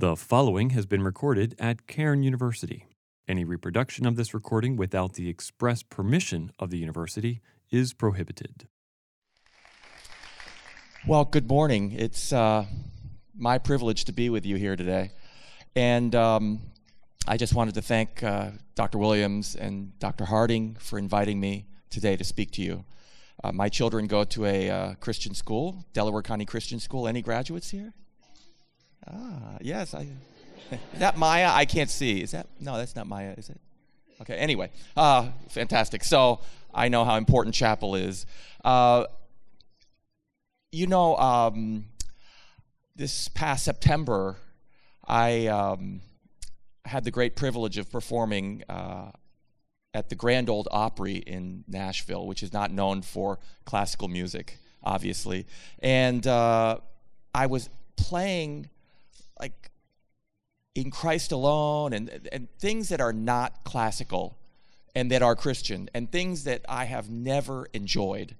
The following has been recorded at Cairn University. Any reproduction of this recording without the express permission of the university is prohibited. Well, good morning. It's uh, my privilege to be with you here today. And um, I just wanted to thank uh, Dr. Williams and Dr. Harding for inviting me today to speak to you. Uh, my children go to a uh, Christian school, Delaware County Christian School. Any graduates here? Ah, yes. I, is that Maya? I can't see. Is that no? That's not Maya, is it? Okay. Anyway, uh, fantastic. So I know how important chapel is. Uh, you know, um, this past September, I um, had the great privilege of performing uh, at the Grand Ole Opry in Nashville, which is not known for classical music, obviously. And uh, I was playing like in Christ alone and, and things that are not classical and that are Christian and things that I have never enjoyed.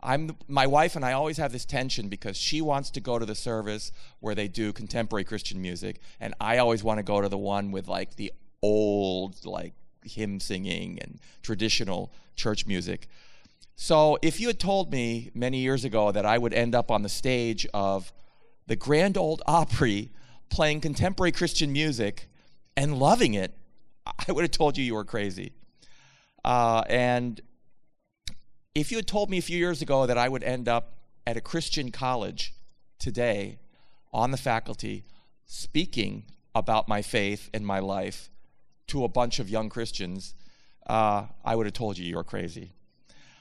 I'm my wife and I always have this tension because she wants to go to the service where they do contemporary Christian music and I always want to go to the one with like the old like hymn singing and traditional church music. So if you had told me many years ago that I would end up on the stage of the Grand Ole Opry playing contemporary Christian music and loving it, I would have told you you were crazy. Uh, and if you had told me a few years ago that I would end up at a Christian college today on the faculty speaking about my faith and my life to a bunch of young Christians, uh, I would have told you you were crazy.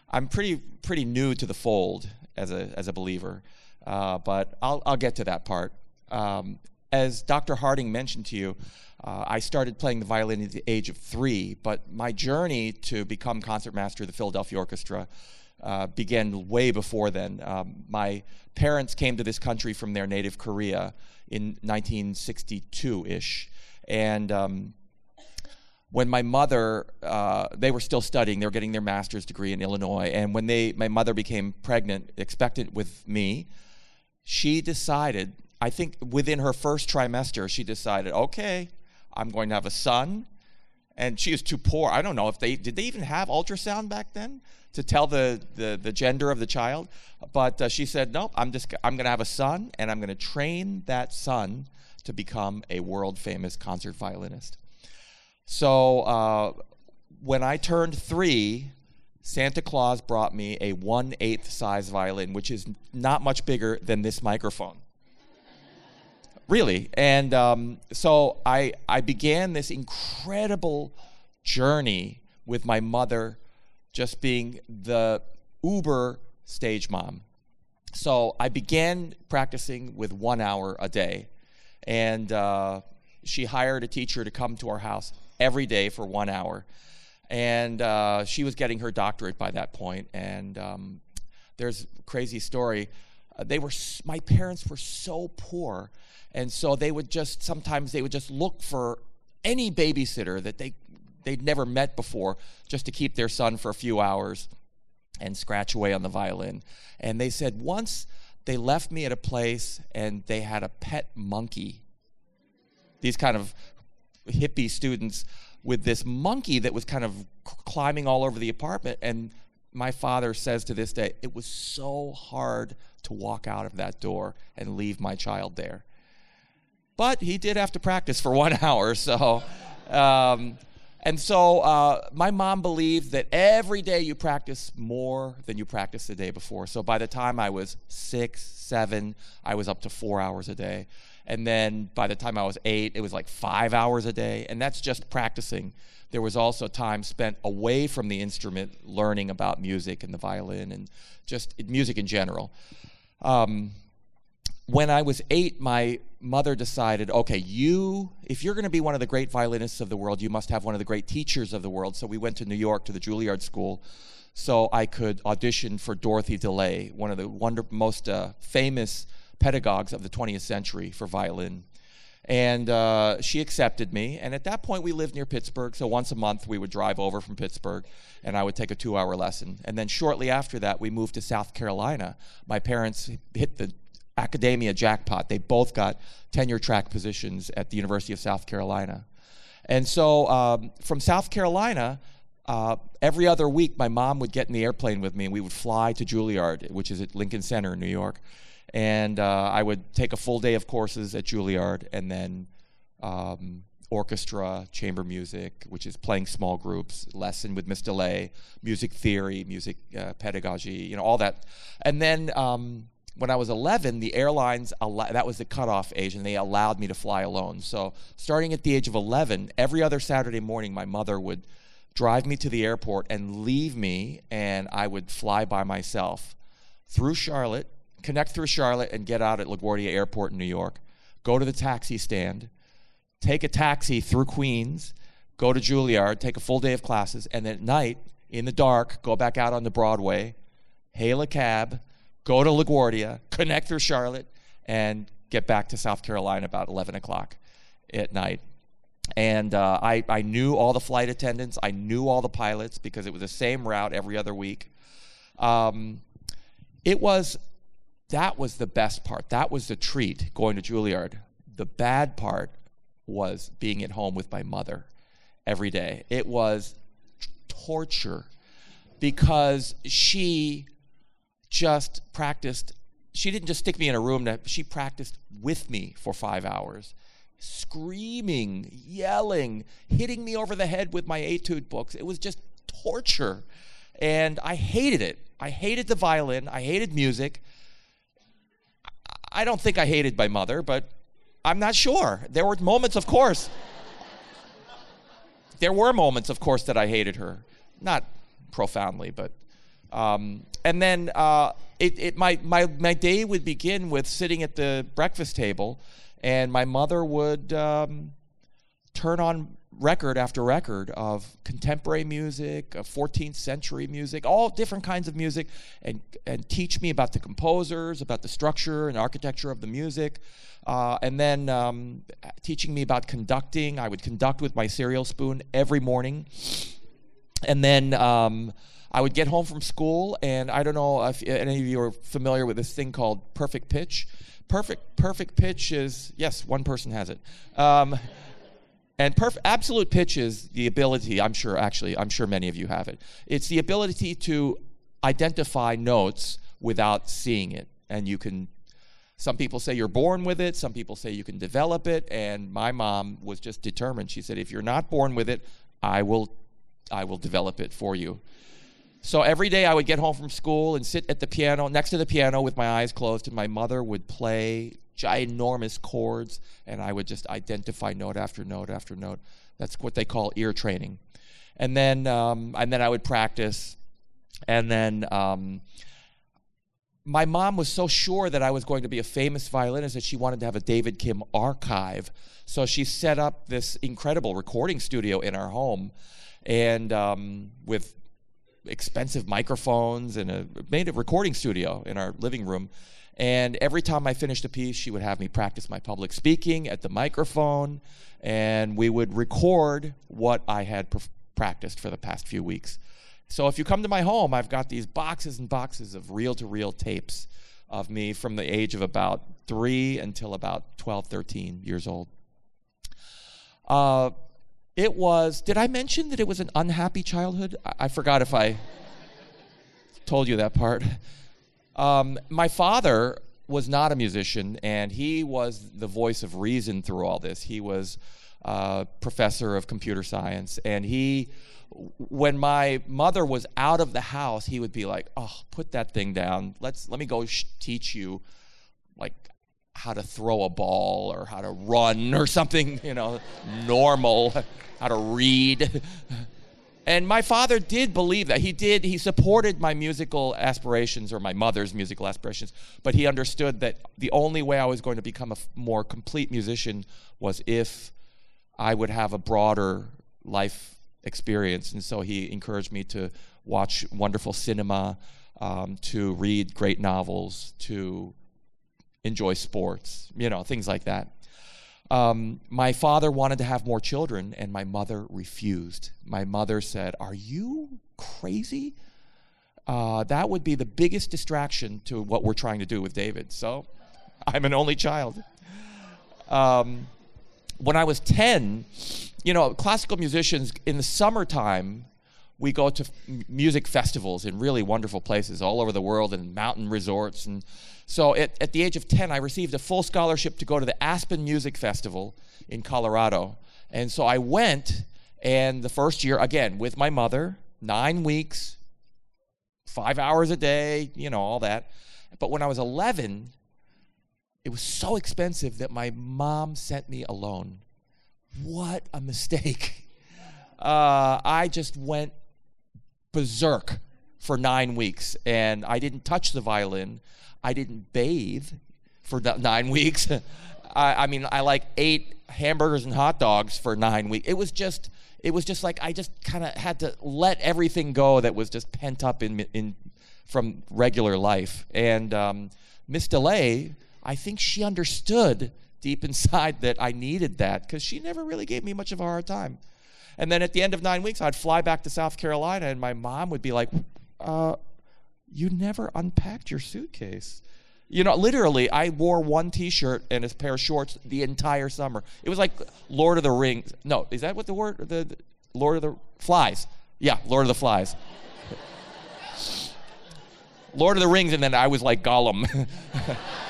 I'm pretty pretty new to the fold as a as a believer, uh, but I'll I'll get to that part. Um, as Dr. Harding mentioned to you, uh, I started playing the violin at the age of three, but my journey to become concertmaster of the Philadelphia Orchestra uh, began way before then. Um, my parents came to this country from their native Korea in 1962 ish. And um, when my mother, uh, they were still studying, they were getting their master's degree in Illinois. And when they, my mother became pregnant, expectant with me, she decided I think within her first trimester, she decided, okay, I'm going to have a son. And she was too poor. I don't know if they did they even have ultrasound back then to tell the, the, the gender of the child. But uh, she said, nope, I'm just I'm going to have a son, and I'm going to train that son to become a world famous concert violinist. So uh, when I turned three, Santa Claus brought me a one eighth size violin, which is not much bigger than this microphone really. And um, so I, I began this incredible journey with my mother just being the uber stage mom. So I began practicing with one hour a day. And uh, she hired a teacher to come to our house every day for one hour. And uh, she was getting her doctorate by that point. And um, there's a crazy story. Uh, they were my parents were so poor and so they would just sometimes they would just look for any babysitter that they they'd never met before just to keep their son for a few hours and scratch away on the violin. And they said once they left me at a place and they had a pet monkey. These kind of hippie students with this monkey that was kind of climbing all over the apartment and my father says to this day, it was so hard to walk out of that door and leave my child there. But he did have to practice for one hour, so. Um, and so uh, my mom believed that every day you practice more than you practiced the day before. So by the time I was six, seven, I was up to four hours a day. And then by the time I was eight, it was like five hours a day. And that's just practicing. There was also time spent away from the instrument, learning about music and the violin and just music in general. Um, when I was eight, my mother decided, okay, you, if you're going to be one of the great violinists of the world, you must have one of the great teachers of the world. So we went to New York to the Juilliard School so I could audition for Dorothy DeLay, one of the wonder, most uh, famous pedagogues of the 20th century for violin. And uh, she accepted me. And at that point, we lived near Pittsburgh. So once a month, we would drive over from Pittsburgh and I would take a two hour lesson. And then shortly after that, we moved to South Carolina. My parents hit the academia jackpot. They both got tenure track positions at the University of South Carolina. And so um, from South Carolina, uh, every other week, my mom would get in the airplane with me, and we would fly to Juilliard, which is at Lincoln Center in New York. And uh, I would take a full day of courses at Juilliard, and then um, orchestra, chamber music, which is playing small groups, lesson with Miss DeLay, music theory, music uh, pedagogy, you know, all that. And then um, when I was 11, the airlines, al- that was the cutoff age, and they allowed me to fly alone. So starting at the age of 11, every other Saturday morning, my mother would drive me to the airport and leave me, and I would fly by myself through Charlotte, connect through Charlotte, and get out at LaGuardia Airport in New York, go to the taxi stand, take a taxi through Queens, go to Juilliard, take a full day of classes, and then at night, in the dark, go back out on the Broadway, hail a cab, go to LaGuardia, connect through Charlotte, and get back to South Carolina about 11 o'clock at night. And uh, I, I knew all the flight attendants, I knew all the pilots because it was the same route every other week. Um, it was, that was the best part. That was the treat going to Juilliard. The bad part was being at home with my mother every day. It was torture because she just practiced. She didn't just stick me in a room, she practiced with me for five hours, screaming, yelling, hitting me over the head with my etude books. It was just torture. And I hated it. I hated the violin, I hated music. I don't think I hated my mother, but I'm not sure. There were moments, of course. there were moments, of course, that I hated her. Not profoundly, but um, and then uh, it, it, my, my, my day would begin with sitting at the breakfast table, and my mother would um, turn on record after record of contemporary music, of 14th century music, all different kinds of music, and, and teach me about the composers, about the structure and architecture of the music. Uh, and then um, teaching me about conducting. I would conduct with my cereal spoon every morning. And then um, I would get home from school, and I don't know if any of you are familiar with this thing called perfect pitch. Perfect, perfect pitch is yes, one person has it. Um, and perf- absolute pitch is the ability. I'm sure, actually, I'm sure many of you have it. It's the ability to identify notes without seeing it, and you can. Some people say you're born with it. Some people say you can develop it. And my mom was just determined. She said, "If you're not born with it, I will, I will develop it for you." So every day I would get home from school and sit at the piano, next to the piano with my eyes closed, and my mother would play ginormous chords, and I would just identify note after note after note. That's what they call ear training. And then, um, and then I would practice, and then um, my mom was so sure that I was going to be a famous violinist that she wanted to have a David Kim archive. So she set up this incredible recording studio in our home, and um, with expensive microphones and a made a recording studio in our living room. And every time I finished a piece, she would have me practice my public speaking at the microphone, and we would record what I had pr- practiced for the past few weeks. So if you come to my home, I've got these boxes and boxes of reel to reel tapes of me from the age of about three until about 12, 13 years old. Uh, it was, did I mention that it was an unhappy childhood? I, I forgot if I told you that part. Um, my father was not a musician, and he was the voice of reason through all this. He was a professor of computer science, and he, when my mother was out of the house, he would be like, "Oh, put that thing down. Let's let me go sh- teach you, like how to throw a ball or how to run or something, you know, normal." how to read. and my father did believe that. He did, he supported my musical aspirations or my mother's musical aspirations, but he understood that the only way I was going to become a more complete musician was if I would have a broader life experience. And so he encouraged me to watch wonderful cinema, um, to read great novels, to enjoy sports, you know, things like that. Um, my father wanted to have more children, and my mother refused. My mother said, Are you crazy? Uh, that would be the biggest distraction to what we're trying to do with David. So I'm an only child. Um, when I was 10, you know, classical musicians in the summertime, we go to music festivals in really wonderful places all over the world and mountain resorts. And so at, at the age of 10, I received a full scholarship to go to the Aspen Music Festival in Colorado. And so I went, and the first year, again, with my mother, nine weeks, five hours a day, you know, all that. But when I was 11, it was so expensive that my mom sent me alone. What a mistake. Uh, I just went berserk for nine weeks, and I didn't touch the violin. I didn't bathe for nine weeks. I, I mean, I like ate hamburgers and hot dogs for nine weeks. It was just, it was just like I just kind of had to let everything go that was just pent up in in from regular life. And um, Miss DeLay, I think she understood deep inside that I needed that because she never really gave me much of a hard time. And then at the end of nine weeks, I'd fly back to South Carolina, and my mom would be like, uh, "You never unpacked your suitcase." You know, literally, I wore one T-shirt and a pair of shorts the entire summer. It was like Lord of the Rings. No, is that what the word? The, the Lord of the Flies. Yeah, Lord of the Flies. Lord of the Rings, and then I was like Gollum.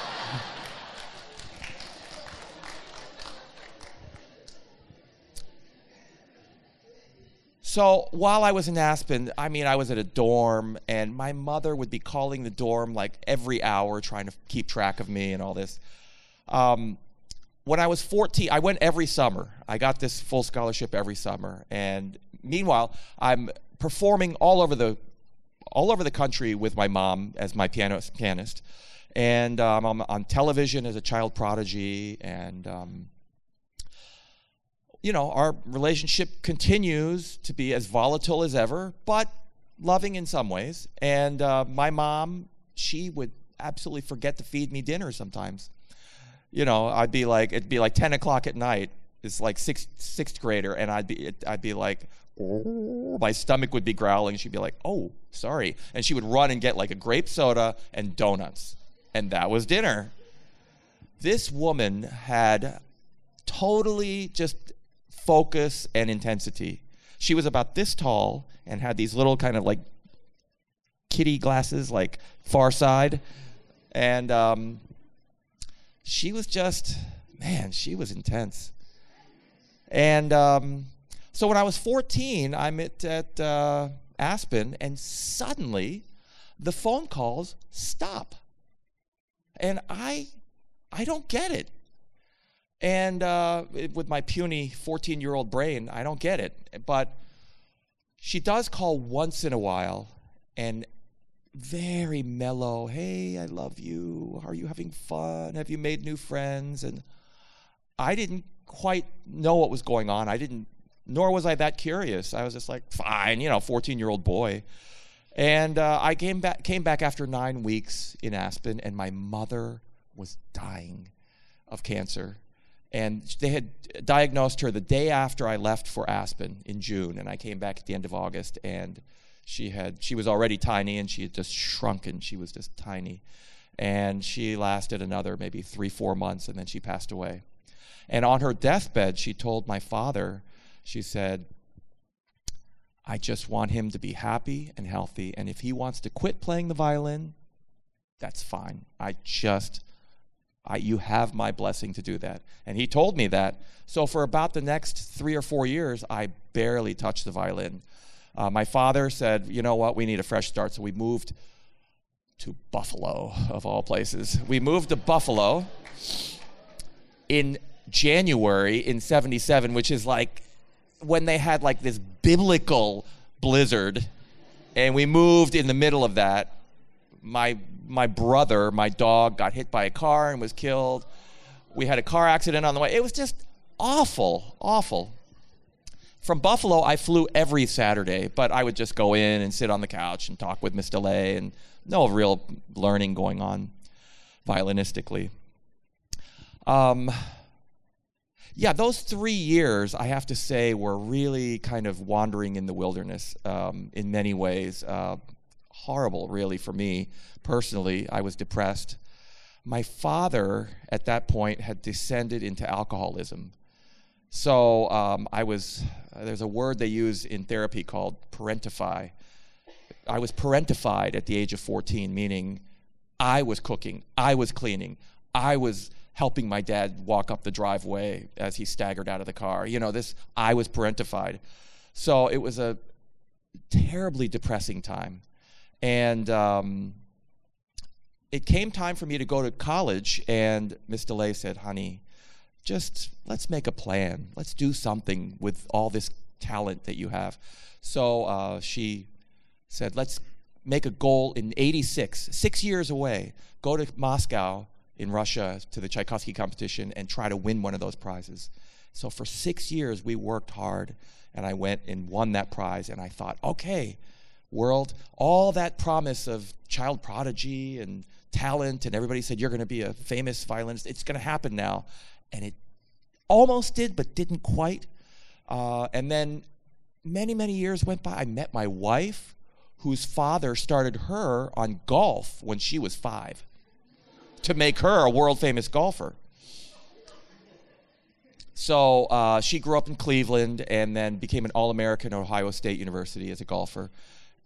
So while I was in Aspen, I mean, I was at a dorm, and my mother would be calling the dorm like every hour, trying to keep track of me and all this. Um, when I was 14, I went every summer. I got this full scholarship every summer, and meanwhile, I'm performing all over the all over the country with my mom as my piano, pianist, and um, I'm on television as a child prodigy, and um, you know, our relationship continues to be as volatile as ever, but loving in some ways. And uh, my mom, she would absolutely forget to feed me dinner sometimes. You know, I'd be like, it'd be like 10 o'clock at night. It's like sixth, sixth grader, and I'd be, I'd be like, oh, my stomach would be growling. She'd be like, oh, sorry. And she would run and get like a grape soda and donuts. And that was dinner. This woman had totally just focus and intensity. She was about this tall and had these little kind of like kitty glasses, like far side. And um, she was just, man, she was intense. And um, so when I was 14, I'm at, at uh, Aspen, and suddenly the phone calls stop. And I, I don't get it. And uh, with my puny 14 year old brain, I don't get it. But she does call once in a while and very mellow. Hey, I love you. Are you having fun? Have you made new friends? And I didn't quite know what was going on. I didn't, nor was I that curious. I was just like, fine, you know, 14 year old boy. And uh, I came back, came back after nine weeks in Aspen, and my mother was dying of cancer and they had diagnosed her the day after I left for Aspen in June, and I came back at the end of August, and she had she was already tiny, and she had just shrunken. She was just tiny, and she lasted another maybe three four months, and then she passed away. And on her deathbed, she told my father, she said, "I just want him to be happy and healthy, and if he wants to quit playing the violin, that's fine. I just." I, you have my blessing to do that. And he told me that. So for about the next three or four years, I barely touched the violin. Uh, my father said, you know what, we need a fresh start. So we moved to Buffalo, of all places. We moved to Buffalo in January in 77, which is like when they had like this biblical blizzard. And we moved in the middle of that. My my brother, my dog, got hit by a car and was killed. We had a car accident on the way. It was just awful, awful. From Buffalo, I flew every Saturday, but I would just go in and sit on the couch and talk with Miss DeLay and no real learning going on violinistically. Um, yeah, those three years, I have to say, were really kind of wandering in the wilderness um, in many ways. Uh, horrible, really, for me personally. I was depressed. my father at that point had descended into alcoholism. So um, I was, there's a word they use in therapy called parentify. I was parentified at the age of 14, meaning I was cooking, I was cleaning, I was helping my dad walk up the driveway as he staggered out of the car. You know, this, I was parentified. So it was a terribly depressing time. And um, it came time for me to go to college, and Miss DeLay said, honey, just let's make a plan. Let's do something with all this talent that you have. So uh, she said, let's make a goal in 86, six years away, go to Moscow in Russia to the Tchaikovsky competition and try to win one of those prizes. So for six years, we worked hard, and I went and won that prize. And I thought, okay, world, all that promise of child prodigy and talent, and everybody said you're going to be a famous violinist, it's going to happen now. And it almost did, but didn't quite. Uh, and then many, many years went by. I met my wife, whose father started her on golf when she was five to make her a world famous golfer. So uh, she grew up in Cleveland and then became an All American at Ohio State University as a golfer.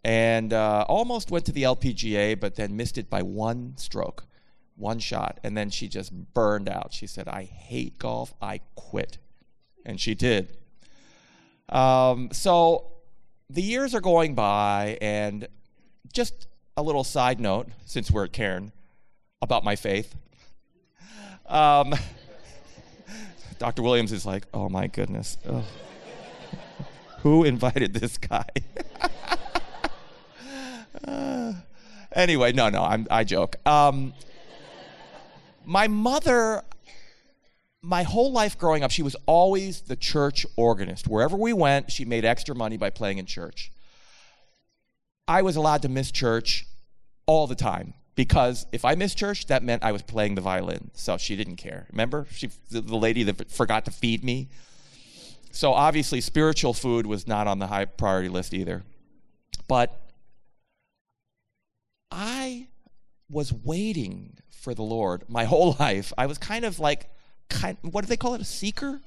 And uh, almost went to the LPGA, but then missed it by one stroke, one shot. And then she just burned out. She said, I hate golf. I quit. And she did. Um, so the years are going by, and just a little side note, since we're at Cairn, about my faith. Um, Dr. Williams is like, oh my goodness. Who invited this guy? uh, anyway, no, no, I'm, I joke. Um, my mother, my whole life growing up, she was always the church organist. Wherever we went, she made extra money by playing in church. I was allowed to miss church all the time because if I missed church, that meant I was playing the violin. So she didn't care. Remember? She, the, the lady that forgot to feed me. So obviously, spiritual food was not on the high priority list either. But I was waiting for the Lord my whole life. I was kind of like, kind, what do they call it? A seeker?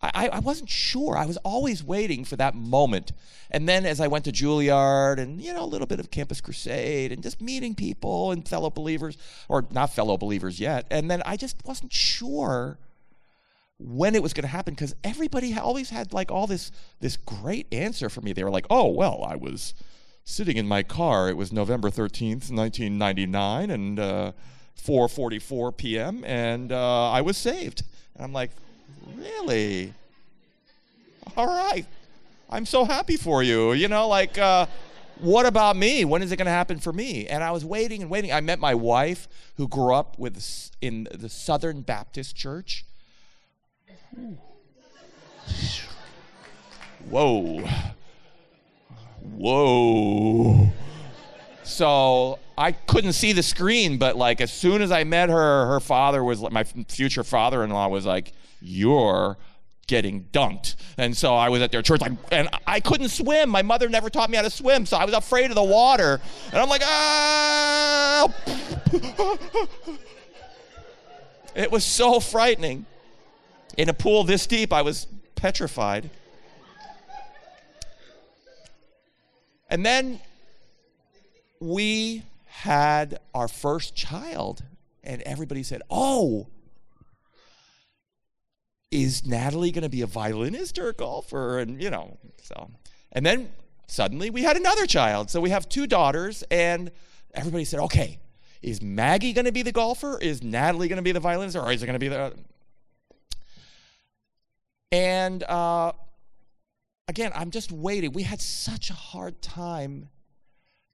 I, I wasn't sure. I was always waiting for that moment. And then as I went to Juilliard and, you know, a little bit of Campus Crusade and just meeting people and fellow believers, or not fellow believers yet, and then I just wasn't sure when it was going to happen because everybody always had like all this this great answer for me. They were like, "Oh, well, I was sitting in my car. It was November 13th, 1999 and uh 4:44 p.m. and uh, I was saved." And I'm like, Really? All right. I'm so happy for you. You know, like, uh, what about me? When is it going to happen for me? And I was waiting and waiting. I met my wife, who grew up with in the Southern Baptist Church. Whoa. Whoa. So I couldn't see the screen, but like as soon as I met her, her father was like, my future father-in-law was like, "You're getting dunked." And so I was at their church, like, and I couldn't swim. My mother never taught me how to swim, so I was afraid of the water. And I'm like, ah! it was so frightening. In a pool this deep, I was petrified. And then we had our first child, and everybody said, Oh, is Natalie going to be a violinist or a golfer? And, you know, so. And then suddenly we had another child. So we have two daughters, and everybody said, Okay, is Maggie going to be the golfer? Is Natalie going to be the violinist? Or is it going to be the. And uh, again, I'm just waiting. We had such a hard time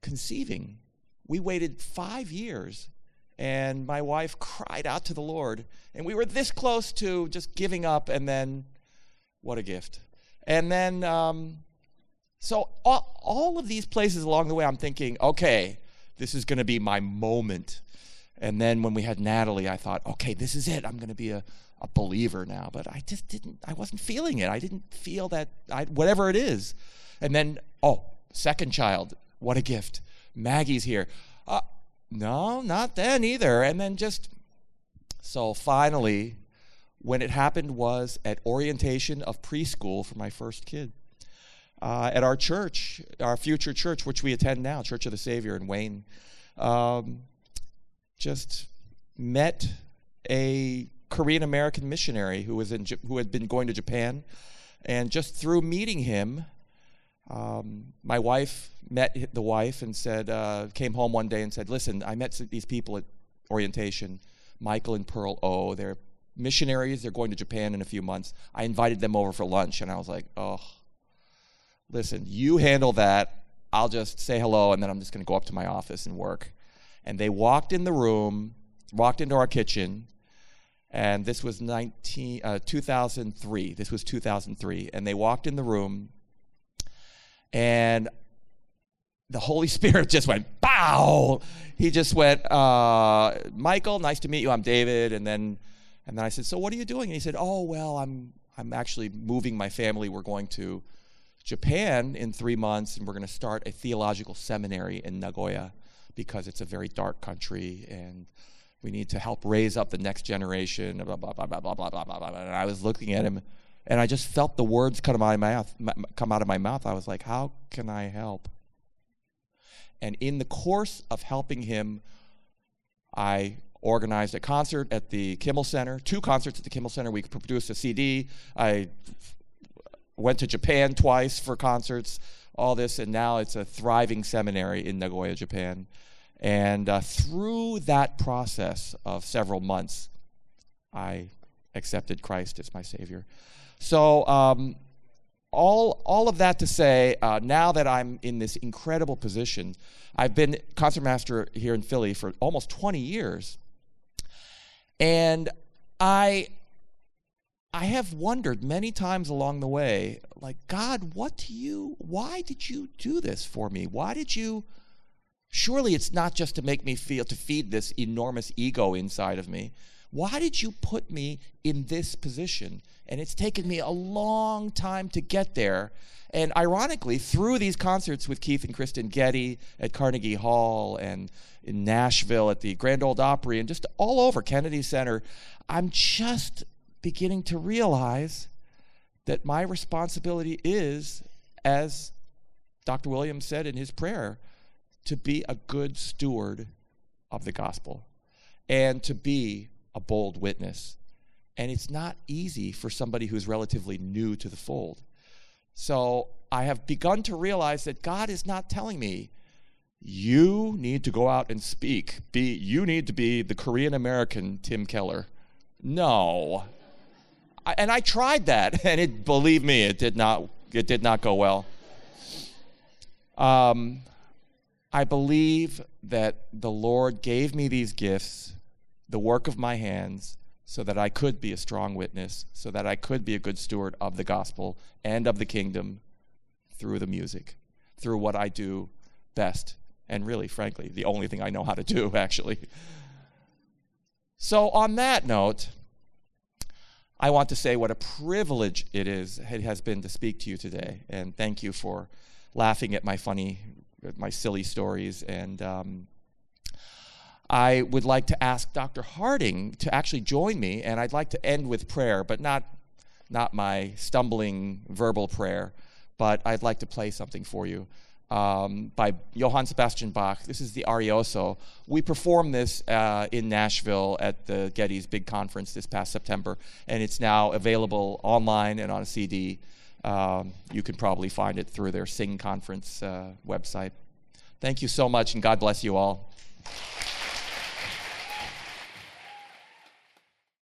conceiving. We waited five years, and my wife cried out to the Lord. And we were this close to just giving up, and then what a gift. And then, um, so all, all of these places along the way, I'm thinking, okay, this is going to be my moment. And then when we had Natalie, I thought, okay, this is it. I'm going to be a, a believer now. But I just didn't, I wasn't feeling it. I didn't feel that, I, whatever it is. And then, oh, second child, what a gift. Maggie's here. Uh, no, not then either. And then just so finally, when it happened was at orientation of preschool for my first kid. Uh, at our church, our future church, which we attend now, Church of the Savior in Wayne, um, just met a Korean American missionary who was in who had been going to Japan, and just through meeting him, um, my wife met the wife and said, uh, came home one day and said, "Listen, I met these people at orientation, Michael and Pearl O. They're missionaries. They're going to Japan in a few months. I invited them over for lunch, and I was like, oh, listen, you handle that. I'll just say hello, and then I'm just going to go up to my office and work." And they walked in the room, walked into our kitchen, and this was 19, uh, 2003. This was 2003. And they walked in the room, and the Holy Spirit just went, bow! He just went, uh, Michael, nice to meet you. I'm David. And then, and then I said, so what are you doing? And he said, oh, well, I'm, I'm actually moving my family. We're going to Japan in three months, and we're going to start a theological seminary in Nagoya because it's a very dark country and we need to help raise up the next generation, blah, blah, blah, blah, blah, blah, blah, blah. blah. And I was looking at him and I just felt the words come out of my mouth. Come out of my mouth. I was like, how can I help? And in the course of helping him, I organized a concert at the Kimmel Center, two concerts at the Kimmel Center. We produced a CD. I went to Japan twice for concerts, all this, and now it's a thriving seminary in Nagoya, Japan. And uh, through that process of several months, I accepted Christ as my Savior. So, um, all, all of that to say, uh, now that I'm in this incredible position, I've been concertmaster here in Philly for almost 20 years. And I, I have wondered many times along the way, like, God, what do you, why did you do this for me? Why did you Surely it's not just to make me feel, to feed this enormous ego inside of me. Why did you put me in this position? And it's taken me a long time to get there. And ironically, through these concerts with Keith and Kristen Getty at Carnegie Hall and in Nashville at the Grand Ole Opry and just all over Kennedy Center, I'm just beginning to realize that my responsibility is, as Dr. Williams said in his prayer, to be a good steward of the gospel and to be a bold witness. And it's not easy for somebody who's relatively new to the fold. So I have begun to realize that God is not telling me, you need to go out and speak. Be, you need to be the Korean American Tim Keller. No. And I tried that, and it, believe me, it did not, it did not go well. Um, I believe that the Lord gave me these gifts, the work of my hands, so that I could be a strong witness, so that I could be a good steward of the gospel and of the kingdom through the music, through what I do best. And really, frankly, the only thing I know how to do, actually. So, on that note, I want to say what a privilege it is it has been to speak to you today, and thank you for laughing at my funny my silly stories. And um, I would like to ask Dr. Harding to actually join me, and I'd like to end with prayer, but not, not my stumbling verbal prayer, but I'd like to play something for you. Um, by Johann Sebastian Bach. This is the Arioso. We performed this uh, in Nashville at the Getty's big conference this past September, and it's now available online and on a CD. Um, you can probably find it through their Sing Conference uh, website. Thank you so much, and God bless you all.